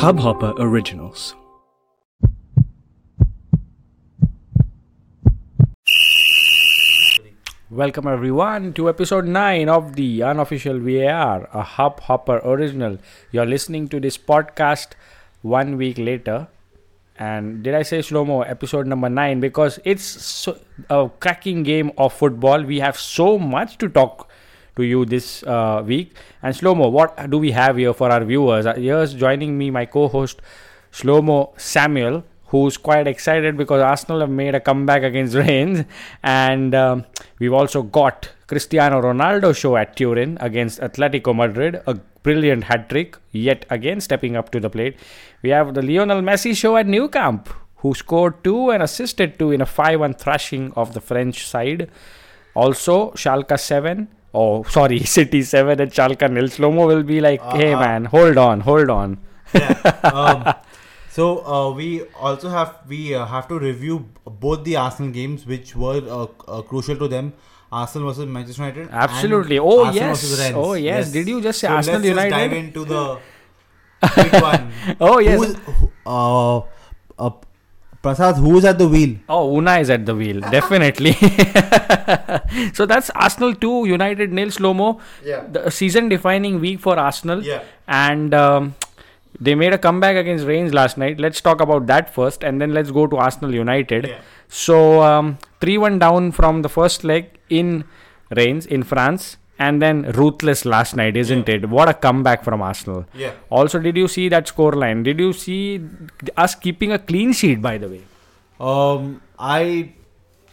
Hubhopper Originals. Welcome everyone to episode 9 of the unofficial VAR, a Hubhopper original. You're listening to this podcast one week later. And did I say slow mo episode number 9 because it's so, a cracking game of football. We have so much to talk to you this uh, week. And slow mo, what do we have here for our viewers? Uh, here's joining me my co-host slow mo Samuel who's quite excited because Arsenal have made a comeback against Rennes, and um, we've also got Cristiano Ronaldo show at Turin against Atletico Madrid, a brilliant hat trick yet again stepping up to the plate. We have the Lionel Messi show at Nou Camp, who scored two and assisted two in a 5-1 thrashing of the French side. Also, Schalke 7. Oh, sorry, City 7 and Schalke nil. Slomo will be like, hey man, hold on, hold on. yeah. Um, so uh, we also have we uh, have to review both the Arsenal games, which were uh, uh, crucial to them. Arsenal versus Manchester United. Absolutely. Oh, Arsenal yes. Oh, yes. Did you just say so Arsenal let's United? Just dive into the big one. Oh, yes. Who's, who, uh, uh, Prasad, who's at the wheel? Oh, Unai is at the wheel, definitely. so that's Arsenal 2, United nil, slow mo. Yeah. The season defining week for Arsenal. Yeah. And um, they made a comeback against Rennes last night. Let's talk about that first, and then let's go to Arsenal United. Yeah. So um, 3 1 down from the first leg in Rennes in France. And then ruthless last night, isn't Yeah. it? What a comeback from Arsenal. Yeah. Also, did you see that scoreline? Did you see us keeping a clean sheet, by the way? Um, I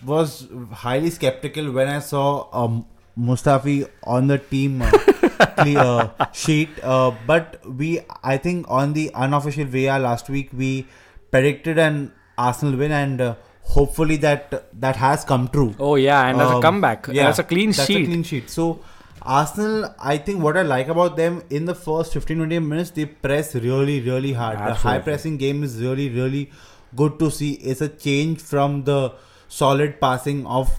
was highly skeptical when I saw um, Mustafi on the team uh, cle- uh, sheet. Uh, but we, I think, on the unofficial VAR last week, we predicted an Arsenal win, and uh, hopefully that that has come true. Oh, yeah, and as a Um, comeback, yeah, that's a clean that's sheet. a clean sheet. So Arsenal, I think what I like about them in the first 15-20 minutes, they press really, really hard. The high pressing game is really, really good to see. It's a change from the solid passing of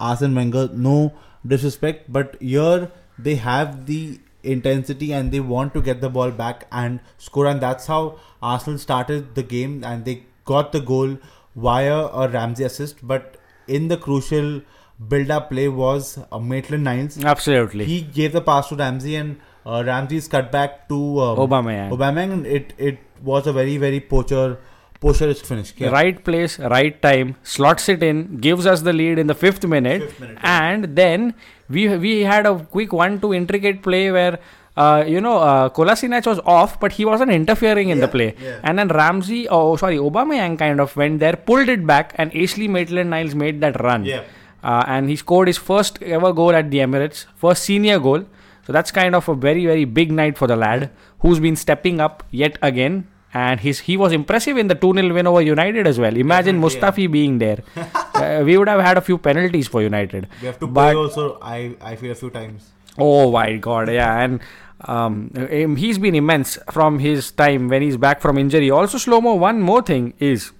Arsene Wenger. No disrespect, but here they have the intensity and they want to get the ball back and score, and that's how Arsenal started the game and they got the goal via a Ramsey assist. But in the crucial build-up play was uh, Maitland Niles. Absolutely. He gave the pass to Ramsey and uh, Ramsey's cut back to um, Aubameyang. Aubameyang, it it was a very very poacher poacherist finish. Yeah. Right place, right time, slots it in, gives us the lead in the fifth minute, Fifth minute, yeah. and then we we had a quick one-two intricate play where. Uh, you know, uh, Kolasinac was off, but he wasn't interfering in the play. yeah. And then Ramsey, oh sorry, Aubameyang kind of went there, pulled it back, and Ashley Maitland-Niles made that run. Yeah. Uh, and he scored his first ever goal at the Emirates, first senior goal. So that's kind of a very very big night for the lad, who's been stepping up yet again. And his he was impressive in the 2 0 win over United as well. Imagine Definitely, yeah. Mustafi being there. uh, we would have had a few penalties for United. We have to But- play also. I I feel a few times. Oh my god, yeah, and um, um, he's been immense from his time when he's back from injury. Also, slow mo. One more thing is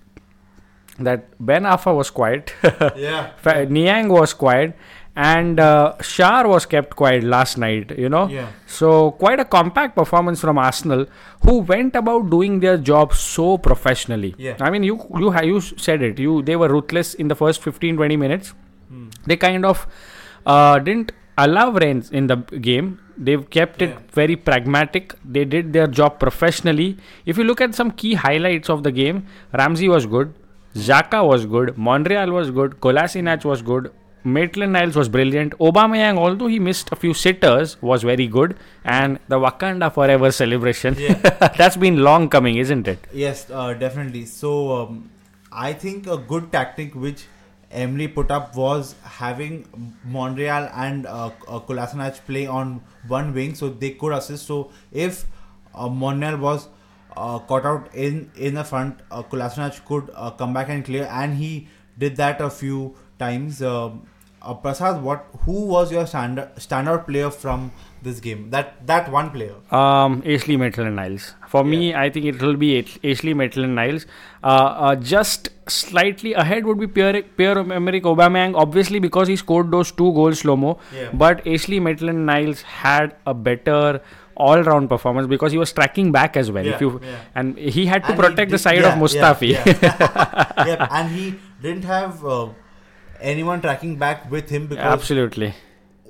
that Ben Arfa was quiet, Yeah. Niang was quiet, and uh, Sarr was kept quiet last night. You know, Yeah. so quite a compact performance from Arsenal, who went about doing their job so professionally. Yeah. I mean, you you you said it. You they were ruthless in the first 15-20 minutes. Hmm. They kind of uh, didn't allow Rennes in the game. They've kept it Yeah. very pragmatic. They did their job professionally. If you look at some key highlights of the game, Ramsey was good, Xhaka was good, Monreal was good, Kolasinac was good, Maitland Niles was brilliant. Aubameyang, although he missed a few sitters, was very good. And the Wakanda Forever celebration, Yeah. that's been long coming, isn't it? Yes, uh, definitely. So um, I think a good tactic which Emery put up was having Monreal and uh, uh, Kolasinac play on one wing, so they could assist. So if uh, Monreal was caught out in in the front, uh, Kolasinac could uh, come back and clear, and he did that a few times. Uh, Prasad, what who was your stand standout player from this game? That that one player. Um, Ashley Maitland Niles. For me, I think it will be Ash- Ashley Maitland Niles. Uh, uh, just slightly ahead would be Pierre Pierre Emerick Aubameyang, obviously because he scored those two goals slow mo. Yeah. But Ashley Maitland Niles had a better all-round performance because he was tracking back as well. if you yeah. and he had to And protect the side yeah, of Mustafi. Yeah, yeah. Yeah, and he didn't have uh, anyone tracking back with him because Absolutely.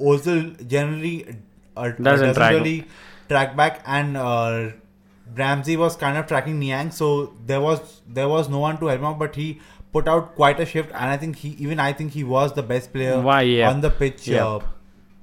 Ozil generally uh, Doesn't track. really track back, and uh, Ramsey was kind of tracking Niang, so there was there was no one to help him out, but he put out quite a shift, and I think he even I think he was the best player Why, yeah. on the pitch Yep.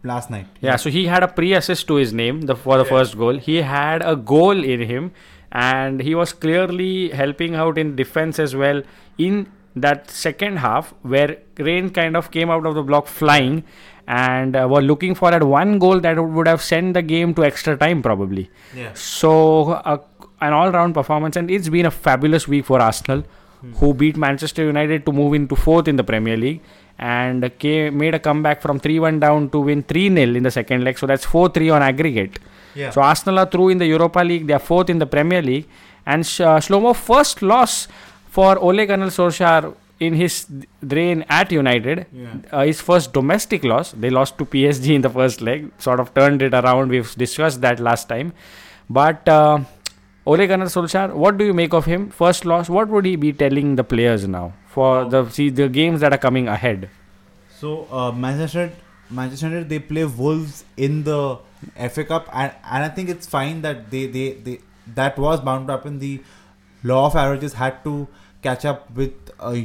Last night. Yeah, so he had a pre-assist to his name the, for the Yeah. first goal. He had a goal in him, and he was clearly helping out in defense as well in that second half, where Rennes kind of came out of the block flying, and uh, were looking for that one goal that would have sent the game to extra time probably. Yeah. So uh, an all-round performance, and it's been a fabulous week for Arsenal, who beat Manchester United to move into fourth in the Premier League, and came, made a comeback from 3-1 down to win 3-0 in the second leg. So that's 4-3 on aggregate. Yeah. So Arsenal are through in the Europa League. They are fourth in the Premier League, and Sh- uh, Shlomo first loss for Ole Gunnar Solskjaer in his reign at United. Yeah. Uh, his first domestic loss. They lost to PSG in the first leg. Sort of turned it around. We've discussed that last time. But uh, Ole Gunnar Solskjaer, what do you make of him? First loss. What would he be telling the players now for the see the games that are coming ahead? So uh, Manchester Manchester United they play Wolves in the FA Cup and, and I think it's fine that they, they, they that was bound to happen. The law of averages had to catch up with uh,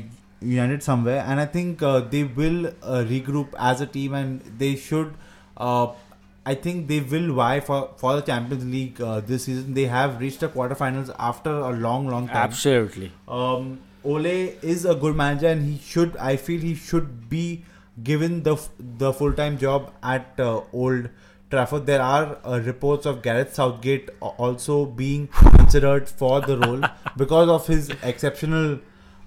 United somewhere and I think uh, they will uh, regroup as a team and they should uh, I think they will vie for, for the Champions League uh, this season. They have reached the quarterfinals after a long, long time. Absolutely. Um, Ole is a good manager, and he should. I feel he should be given the the full time job at uh, Old Trafford. There are uh, reports of Gareth Southgate also being considered for the role because of his exceptional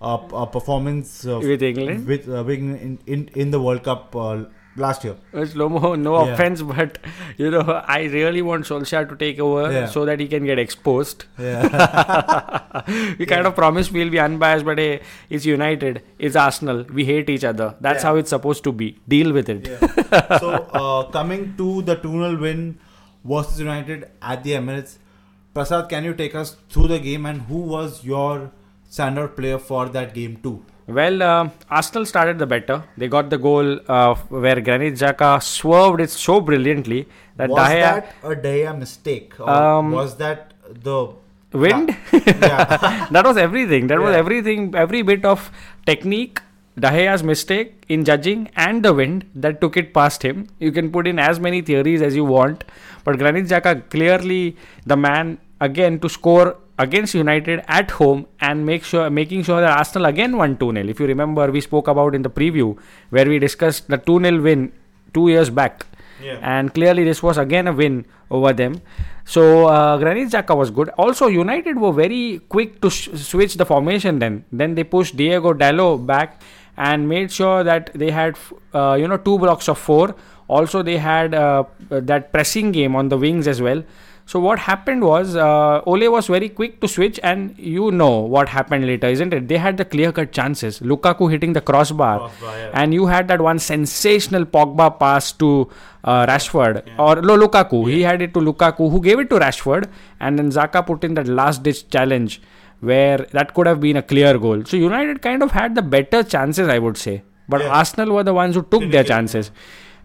uh, uh, performance uh, With England? with uh, in, in in the World Cup uh, last year. No Yeah. offense, but you know, I really want Solskjaer to take over Yeah. so that he can get exposed. Yeah, we kind of promised we'll be unbiased, but hey, it's United, it's Arsenal. We hate each other. That's how it's supposed to be. Deal with it. So uh, coming to the 2-0 win versus United at the Emirates, Prasad, can you take us through the game and who was your standout player for that game too? Well, uh, Arsenal started the better. They got the goal uh, where Granit Xhaka swerved it so brilliantly that was De Gea that a De Gea mistake Um, was that the wind. yeah. that was everything. That was everything. Every bit of technique, De Gea's mistake in judging, and the wind that took it past him. You can put in as many theories as you want, but Granit Xhaka clearly the man again to score against United at home and make sure making sure that Arsenal again won 2-0. If you remember, we spoke about in the preview where we discussed the 2-0 win two years back Yeah. and clearly this was again a win over them. So uh, Granit Xhaka was good. Also, United were very quick to sh- switch the formation. Then, then they pushed Diogo Dalot back and made sure that they had f- uh, you know two blocks of four. Also, they had uh, that pressing game on the wings as well. So what happened was uh, Ole was very quick to switch, and you know what happened later, isn't it? They had the clear-cut chances. Lukaku hitting the crossbar, Crossbar, yeah. and you had that one sensational Pogba pass to uh, Rashford or no Lukaku. He had it to Lukaku, who gave it to Rashford, and then Xhaka put in that last-ditch challenge where that could have been a clear goal. So United kind of had the better chances, I would say, but Yeah. Arsenal were the ones who took Didn't their chances. it.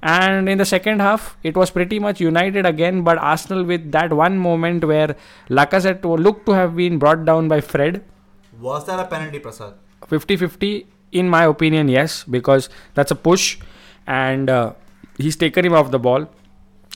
And in the second half, it was pretty much United again, but Arsenal with that one moment where Lacazette looked to have been brought down by Fred. Was that a penalty, Prasad? 50 50 in my opinion yes because that's a push and uh, he's taken him off the ball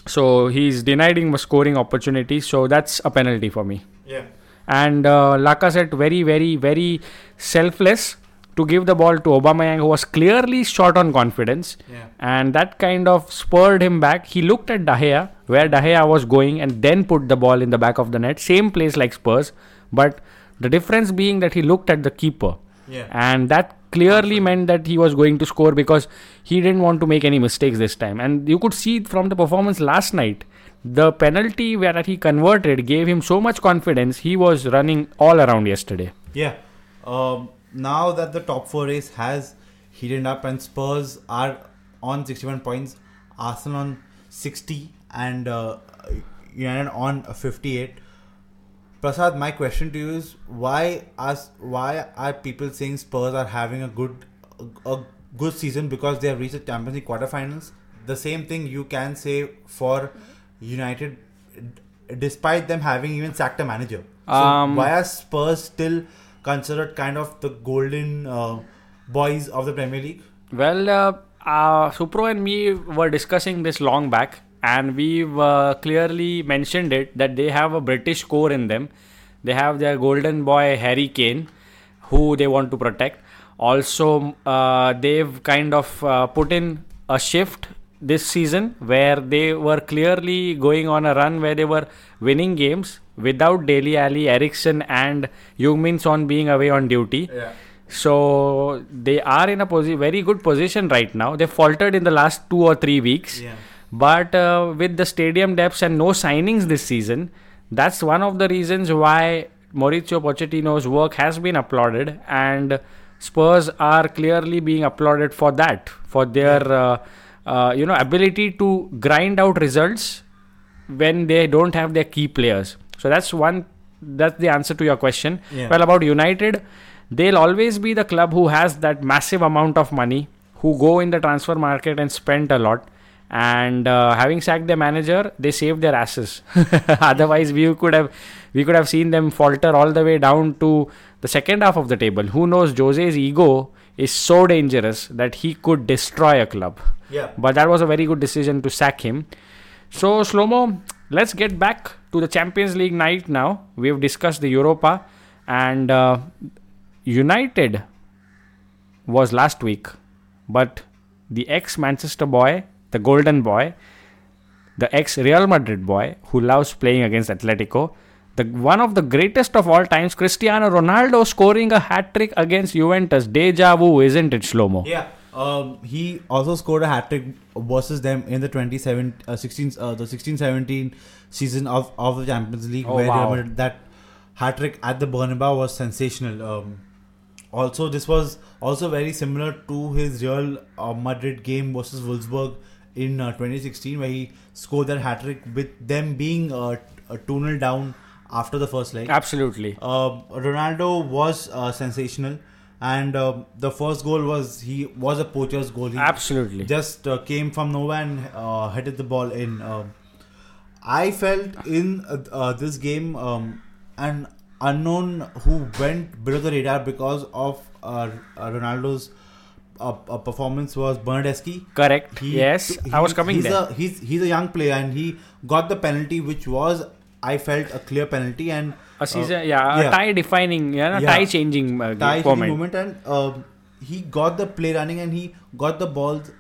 so he's denied him a scoring opportunity so that's a penalty for me Yeah. and uh, Lacazette very very very selfless to give the ball to Aubameyang who was clearly short on confidence Yeah. and that kind of spurred him back. He looked at De Gea, where De Gea was going, and then put the ball in the back of the net. Same place like Spurs, but the difference being that he looked at the keeper, Yeah. and that clearly meant that he was going to score because he didn't want to make any mistakes this time. And you could see from the performance last night. The penalty where that he converted gave him so much confidence. He was running all around yesterday. Yeah. Um, now that the top four race has heated up and Spurs are on 61 points, Arsenal on 60, and uh, United on 58. Prasad, my question to you is why us why are people saying Spurs are having a good a, a good season because they have reached the Champions League quarterfinals? The same thing you can say for United, despite them having even sacked a manager. So Um, why are Spurs still considered kind of the golden uh, boys of the Premier League? Well, uh, uh, Supro and me were discussing this long back, and uh, clearly mentioned it that they have a British core in them. They have their golden boy Harry Kane, who they want to protect. Also, uh, they've kind of uh, put in a shift this season where they were clearly going on a run where they were winning games without Dele Alli, Eriksen, and Heung-min Son being away on duty. Yeah. So they are in a posi- very good position right now. They faltered in the last two or three weeks, Yeah. but uh, with the stadium depths and no signings this season, that's one of the reasons why Mauricio Pochettino's work has been applauded, and Spurs are clearly being applauded for that, for their uh, uh, you know ability to grind out results when they don't have their key players. So that's one. That's the answer to your question. Yeah. Well, about United, they'll always be the club who has that massive amount of money, who go in the transfer market and spend a lot. And uh, having sacked their manager, they saved their asses. Otherwise, we could have we could have seen them falter all the way down to the second half of the table. Who knows? Jose's ego is so dangerous that he could destroy a club. Yeah. But that was a very good decision to sack him. So, Slomo, let's get back to the Champions League night now. We've discussed the Europa and uh, United was last week, but the ex Manchester boy, the golden boy, the ex Real Madrid boy who loves playing against Atletico, the one of the greatest of all times, Cristiano Ronaldo scoring a hat trick against Juventus. Deja vu, isn't it, Shlomo? Yeah. Um, he also scored a hat trick versus them in the 27 uh, 16 uh, the 16 17 season of, of the Champions League Oh, where wow. That hat trick at the Bernabeu was sensational. Um, also, this was also very similar to his Real uh, Madrid game versus Wolfsburg in uh, 2016 where he scored that hat trick with them being uh, t- 2 0 down after the first leg. Absolutely. Uh, Ronaldo was uh, sensational, and um the first goal was he was a poacher's goal. He Absolutely. just uh, came from nowhere and uh, headed the ball in. Um, I felt in uh, uh, this game um, an unknown who went below the radar because of uh, uh, Ronaldo's uh, uh, performance was Bernardeschi. Correct. He- yes, he- I was coming he's there. A, he's he's a young player and he got the penalty, which was I felt a clear penalty and a season, yeah, a tie defining, yeah, a Yeah. tie changing uh, tie moment. moment and um, he got the play running and he got the balls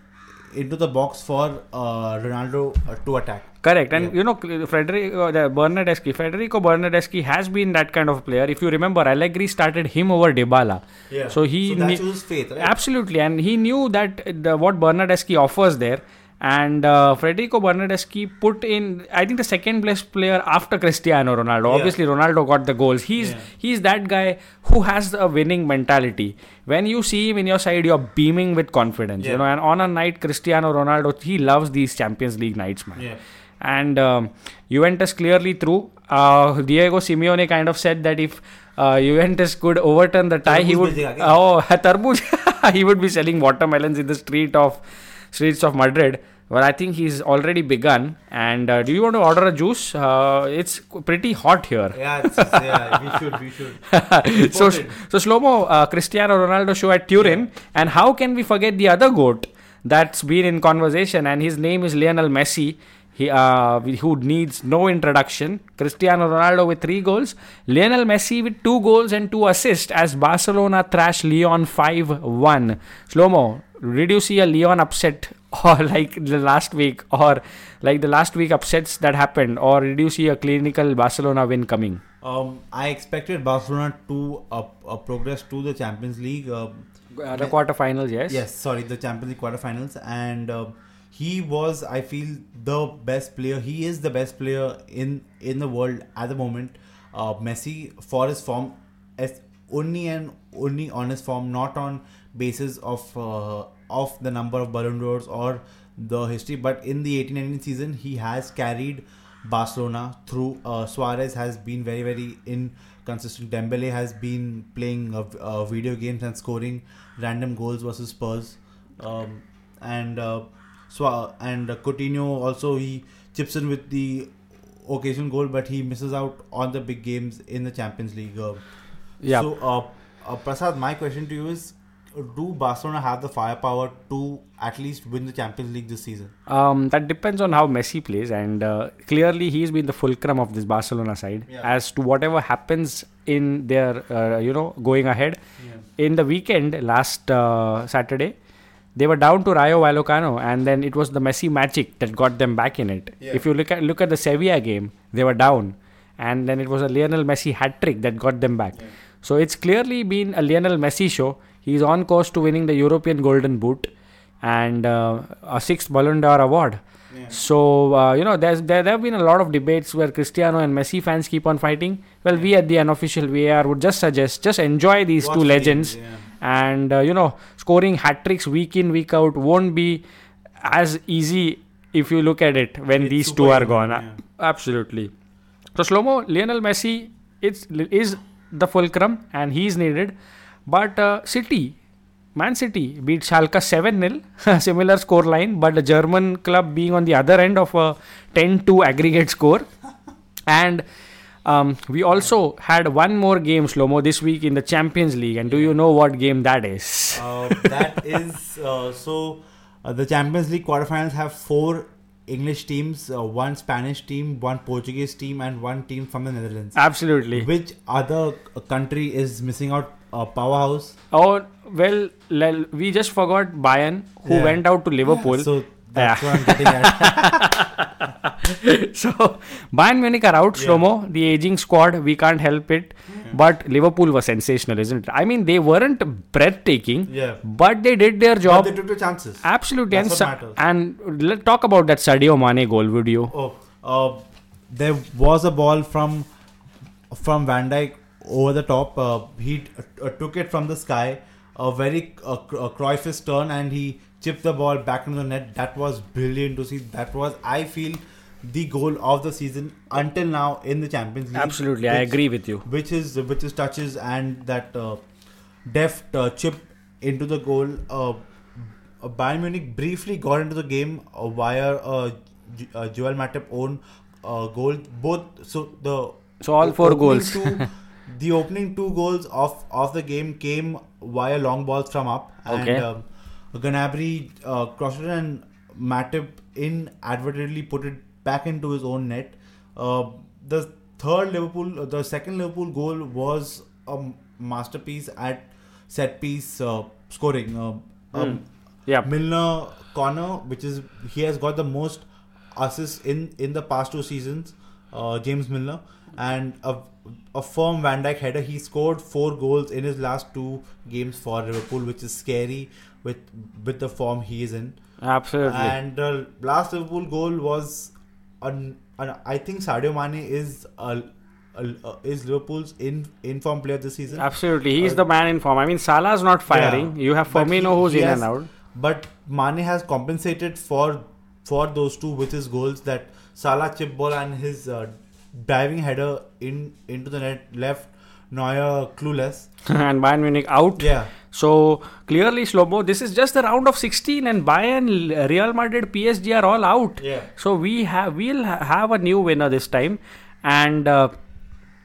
into the box for uh, Ronaldo uh, to attack. Correct, and Yeah. you know Federico the Bernardeschi. Federico Bernardeschi has been that kind of player. If you remember, Allegri started him over Dybala. Yeah. So he so that shows faith, right? Absolutely, and he knew that the, what Bernardeschi offers there, and uh, Federico Bernardeschi put in. I think the second best player after Cristiano Ronaldo. Yeah. Obviously, Ronaldo got the goals. He's Yeah. he's that guy who has a winning mentality. When you see him in your side, you're beaming with confidence. You know, and on a night, Cristiano Ronaldo, he loves these Champions League nights, man Yeah. and um, Juventus clearly through. Uh, Diego Simeone kind of said that if uh, Juventus could overturn the tie, he would. Oh, tarbooj! he would be selling watermelons in the street of streets of Madrid. Well, I think he's already begun. And uh, do you want to order a juice? Uh, it's pretty hot here. Yeah, yeah, we should, we should. so, so Slomo, uh, Cristiano Ronaldo show at Turin, and how can we forget the other goat that's been in conversation, and his name is Lionel Messi. He, uh, who needs no introduction. Cristiano Ronaldo with three goals. Lionel Messi with two goals and two assists as Barcelona thrash Lyon 5 1. Slow mo, did you see a Lyon upset or like the last week or like the last week upsets that happened or did you see a clinical Barcelona win coming? Um, I expected Barcelona to uh, uh, progress to the Champions League. Uh, Uh, the quarterfinals, yes. Yes, sorry, the Champions League quarterfinals, and uh, he was, I feel, the best player. He is the best player in in the world at the moment. Uh, Messi, for his form, as only and only on his form, not on basis of uh, of the number of Ballon d'Ors or the history, but in the 18-19 season, he has carried Barcelona through uh, Suarez has been very very inconsistent. Dembele has been playing uh, uh, video games and scoring random goals versus Spurs, um, and uh, and uh, Coutinho also he chips in with the occasional goal, but he misses out on the big games in the Champions League. Uh, Yeah. So, uh, uh, Prasad, my question to you is: Do Barcelona have the firepower to at least win the Champions League this season? Um, that depends on how Messi plays, and uh, clearly he's been the fulcrum of this Barcelona side. Yeah. As to whatever happens in their, uh, you know, going ahead. In the weekend, last uh, Saturday, they were down to Rayo Vallecano, and then it was the Messi magic that got them back in it. Yeah. If you look at look at the Sevilla game, they were down, and then it was a Lionel Messi hat trick that got them back. So it's clearly been a Lionel Messi show. He's on course to winning the European Golden Boot and uh, a sixth Ballon d'Or award. So uh, you know, there's there, there have been a lot of debates where Cristiano and Messi fans keep on fighting. Well, we at the unofficial VAR would just suggest just enjoy these Watch two legends, games, and uh, you know, scoring hat tricks week in week out won't be as easy if you look at it when It's these two are gone. yeah. Absolutely. So Shlomo, Lionel Messi it's, is the fulcrum and he's needed. But uh, City, Man City beat Schalke 7 0, similar score line, but the German club being on the other end of a 10 2 aggregate score. And um, we also had one more game, Shlomo, this week in the Champions League. And do you know what game that is? Uh, that is uh, so. Uh, the Champions League quarterfinals have four English teams, uh, one Spanish team, one Portuguese team, and one team from the Netherlands. Absolutely. Which other uh, country is missing out? Uh, powerhouse. Oh, well, we just forgot Bayern, who Yeah. went out to Liverpool. So that's Yeah. what I'm getting at. so Bayern Munich are out, Yeah. Shlomo. The aging squad, we can't help it. But Liverpool was sensational, isn't it? I mean, they weren't breathtaking, yeah. but they did their But job they took the chances. absolutely. That's and, and let's talk about that Sadio Mane goal video. Oh, uh, there was a ball from from Van Dijk over the top. Uh, he uh, took it from the sky, a very uh, uh, Cruyffist turn, and he chipped the ball back into the net. That was brilliant to see. That was, I feel, the goal of the season until now in the Champions League. Absolutely, I agree with you. Which is which is touches and that uh, deft uh, chip into the goal. Uh, uh, Bayern Munich briefly got into the game uh, via uh, uh, Joel Matip own uh, goal. Both so the So all four goals. two- the opening two goals of of the game came via long balls from up, and Okay. um, Gnabry uh, crossed it and Matip inadvertently put it back into his own net. Uh, the third Liverpool, uh, the second Liverpool goal was a masterpiece at set piece uh, scoring. Uh, um, Hmm. Yeah. Milner corner, which is he has got the most assists in in the past two seasons. Uh, James Milner and a, a firm Van Dijk header. He scored four goals in his last two games for Liverpool, which is scary with with the form he is in. Absolutely. And the last Liverpool goal was, an, an, I think Sadio Mane is a, a, a- is Liverpool's in inform player this season. Absolutely. He's Uh, the man in form. I mean, Salah's not firing. Yeah. You have Firmino he- who's he in has- and out. But Mane has compensated for for those two with his goals that Salah chip ball and his uh, diving header in into the net left Neuer clueless. and Bayern Munich out. Yeah. So clearly, Slobo, this is just the round of 16, and Bayern, Real Madrid, PSG are all out. Yeah. So we have we'll ha- have a new winner this time, and uh,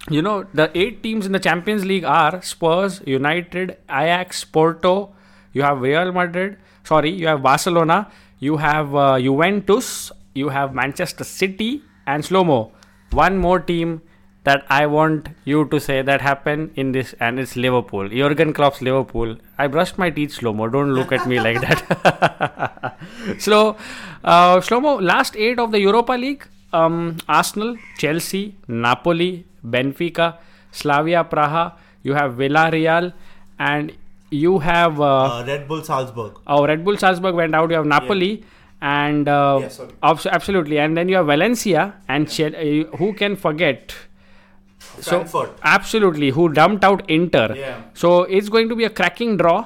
you know the eight teams in the Champions League are Spurs, United, Ajax, Porto. You have Real Madrid. Sorry, you have Barcelona. You have uh, Juventus. You have Manchester City and Slomo. One more team that I want you to say that happened in this, and it's Liverpool. Jurgen Klopp's Liverpool. I brushed my teeth, Slomo. Don't look at me like that. so, uh, Shlomo, last eight of the Europa League um, Arsenal, Chelsea, Napoli, Benfica, Slavia Praha, you have Villarreal, and you have uh, Uh, Red Bull Salzburg. oh, Red Bull Salzburg went out, you have Napoli. And uh, Yeah, abs- absolutely, and then you have Valencia and Chel- uh, who can forget? So Frankfurt. absolutely, who dumped out Inter. Yeah. So it's going to be a cracking draw.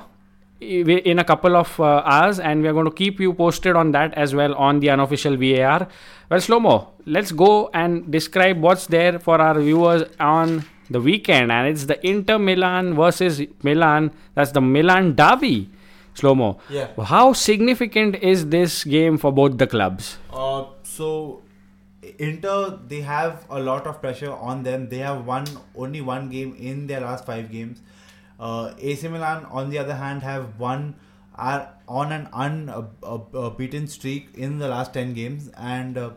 in a couple of uh, hours, and we're going to keep you posted on that as well on the unofficial VAR. Well, Slomo, let's go and describe what's there for our viewers on the weekend, and it's the Inter Milan versus Milan. That's the Milan derby. Slomo, Yeah. how significant is this game for both the clubs? Uh, so Inter they have a lot of pressure on them. They have won only one game in their last five games. Uh, AC Milan, on the other hand, have won are on an unbeaten streak in the last ten games, and uh,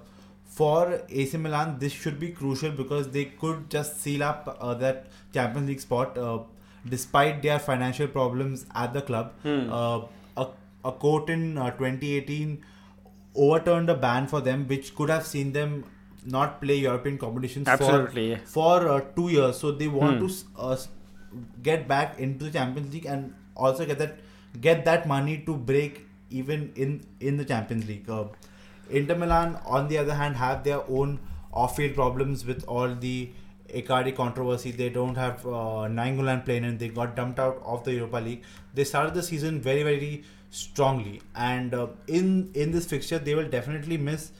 for AC Milan, this should be crucial because they could just seal up uh, that Champions League spot. Uh, despite their financial problems at the club, uh, a, a court in uh, 2018 overturned a ban for them, which could have seen them not play European competitions Absolutely, for for uh, two years. So they want Hmm. to uh, get back into the Champions League and also get that get that money to break even in in the Champions League. Uh, Inter Milan, on the other hand, have their own off-field problems with all the Icardi controversy. They don't have uh, Nainggolan playing, and they got dumped out of the Europa League. They started the season very, very strongly, and uh, in in this fixture, they will definitely miss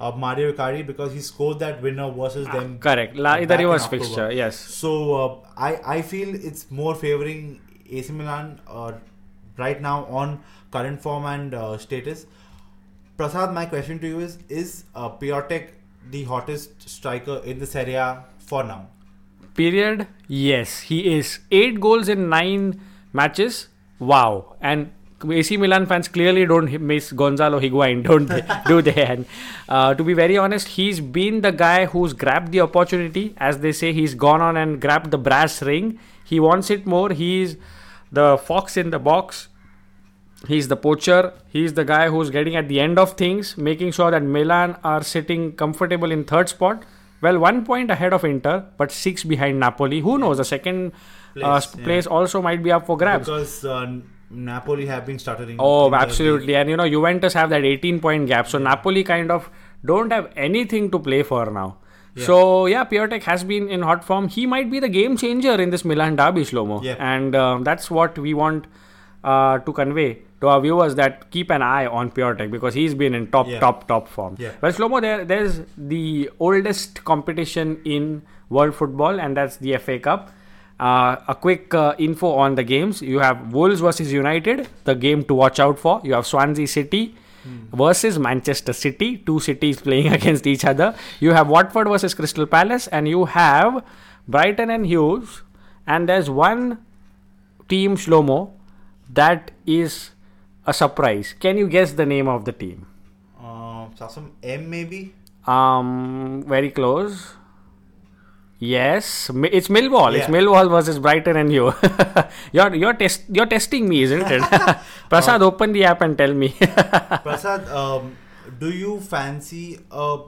uh, Mario Icardi because he scored that winner versus them. Correct. La, the in reverse fixture, yes. So uh, I I feel it's more favoring AC Milan uh, right now on current form and uh, status. Prasad, my question to you is: Is uh, Piatek the hottest striker in the Serie A for now? Period. Yes, he is. Eight goals in nine matches. Wow. And AC Milan fans clearly don't miss Gonzalo Higuain, don't they? do they? And uh, to be very honest, he's been the guy who's grabbed the opportunity. As they say, he's gone on and grabbed the brass ring. He wants it more. He's the fox in the box. He's the poacher. He's the guy who's getting at the end of things, making sure that Milan are sitting comfortable in third spot. Well, one point ahead of Inter, but six behind Napoli. Who knows? The second place, uh, Place, yeah. place also might be up for grabs. Because uh, Napoli have been stuttering. Oh, absolutely. And you know, Juventus have that 18 point gap. So Napoli kind of don't have anything to play for now. Yeah. So yeah, Piatek has been in hot form. He might be the game changer in this Milan derby, Shlomo. Yeah. And uh, that's what we want uh, to convey to our viewers that keep an eye on Piatek because he's been in top, Yeah. top, top form. Yeah. Well, Shlomo, there, there's the oldest competition in world football, and that's the FA Cup. Uh, a quick uh, info on the games. You have Wolves versus United, the game to watch out for. You have Swansea City versus Manchester City, two cities playing against each other. You have Watford versus Crystal Palace, and you have Brighton and Hughes. And there's one team, Shlomo, that is a surprise. Can you guess the name of the team? Uh, some M maybe. Um, very close. Yes, it's Millwall. It's Yeah. Millwall versus Brighton and you. you're you're test you're testing me, isn't it? Prasad, open the app and tell me. Prasad, um, do you fancy a?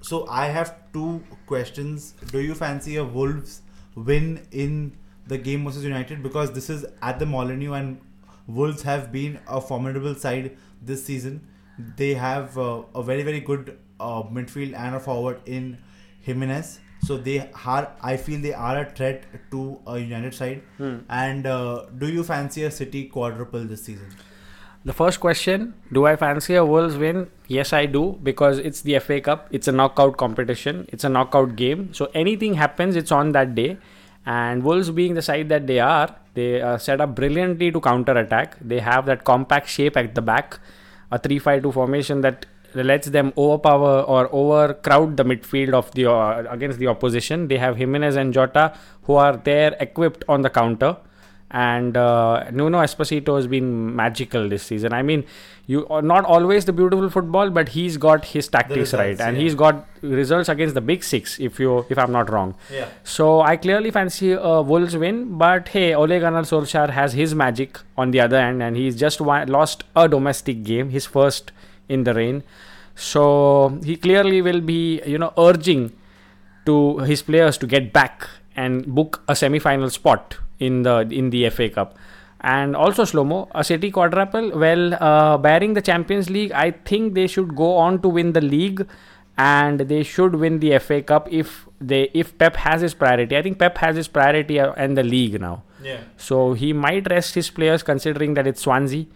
So I have two questions. Do you fancy a Wolves win in the game versus United because this is at the Molineux and Wolves have been a formidable side this season. They have uh, a very very good uh, midfield and a forward in Jimenez. So they are. I feel they are a threat to a United side. And uh, do you fancy a City quadruple this season? The first question Do I fancy a Wolves win? Yes, I do because it's the FA Cup. It's a knockout competition, it's a knockout game. So anything happens, it's on that day. And Wolves, being the side that they are, they uh, set up brilliantly to counter attack. They have that compact shape at the back, a 3 5 2 formation that lets them overpower or overcrowd the midfield of the uh, against the opposition. They have Jimenez and Jota who are there equipped on the counter and uh, Nuno Esposito has been magical this season. I mean, you are not always the beautiful football, but he's got his tactics results, right, and yeah. he's got results against the big six. If you, if I'm not wrong, Yeah. so I clearly fancy a Wolves win. But hey, Ole Gunnar Solskjaer has his magic on the other end, and he's just won, lost a domestic game, his first in the reign. So he clearly will be, you know, urging to his players to get back and book a semi-final spot in the in the FA Cup. And also Slomo, a City quadruple. Well, uh, bearing the Champions League, I think they should go on to win the league, and they should win the FA Cup if they if Pep has his priority. I think Pep has his priority uh, and the league now. Yeah. So he might rest his players considering that it's Swansea.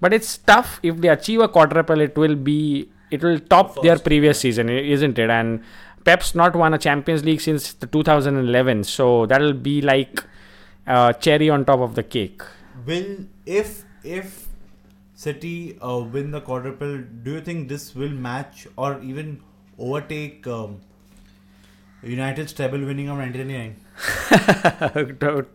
But it's tough if they achieve a quadruple. It will be it will top their previous season, isn't it? And Pep's not won a Champions League since the 2011, so that'll be like uh, cherry on top of the cake. Will if if City uh, win the quadruple, do you think this will match or even overtake um, United's treble winning of 1999?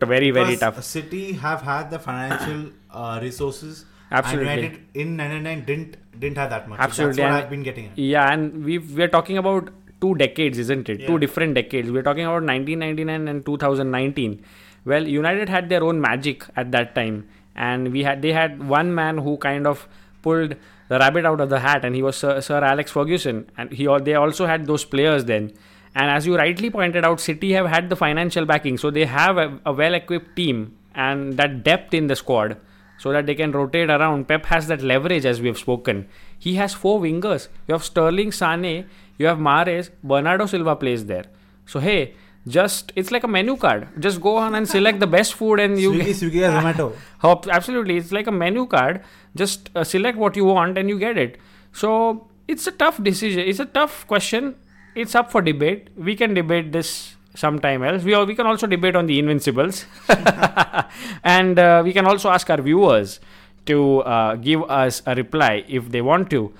very very Because tough. City have had the financial uh, resources. Absolutely. And United in 99 didn't didn't have that much. So Absolutely, that's what I've been getting at. Yeah, and we we're talking about two decades, isn't it? Two different decades. We're talking about 1999 and 2019. Well, United had their own magic at that time, and we had they had one man who kind of pulled the rabbit out of the hat, and he was Sir, Sir Alex Ferguson, and he they also had those players then. And as you rightly pointed out, City have had the financial backing, so they have a, a well-equipped team and that depth in the squad so that they can rotate around. Pep has that leverage, as we have spoken. He has four wingers. You have Sterling, Sane, you have Mahrez, Bernardo Silva plays there. So hey, just it's like a menu card. Just go on and select the best food, and you Swiggy, Swiggy, Zomato. Hop- absolutely, it's like a menu card. Just uh, select what you want, and you get it. So it's a tough decision. It's a tough question. It's up for debate. We can debate this sometime else. We, we can also debate on the Invincibles. and uh, we can also ask our viewers to uh, give us a reply if they want to.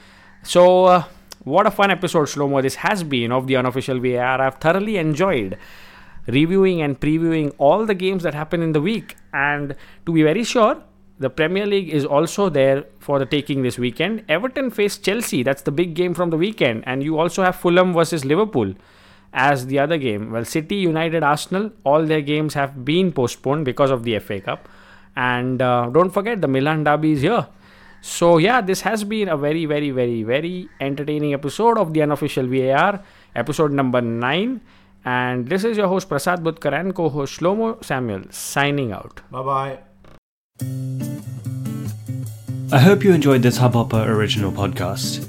So, uh, what a fun episode, Shlomo, this has been of the unofficial VAR. I've thoroughly enjoyed reviewing and previewing all the games that happen in the week. And to be very sure, the Premier League is also there for the taking this weekend. Everton face Chelsea. That's the big game from the weekend. And you also have Fulham versus Liverpool as the other game. Well, City, United, Arsenal, all their games have been postponed because of the FA Cup. And uh, don't forget, the Milan Derby is here. So, yeah, this has been a very, very, very, very entertaining episode of the unofficial VAR, episode number 9. And this is your host Prasad Bhutkar and co host Shlomo Samuel signing out. Bye bye. I hope you enjoyed this Hubhopper original podcast.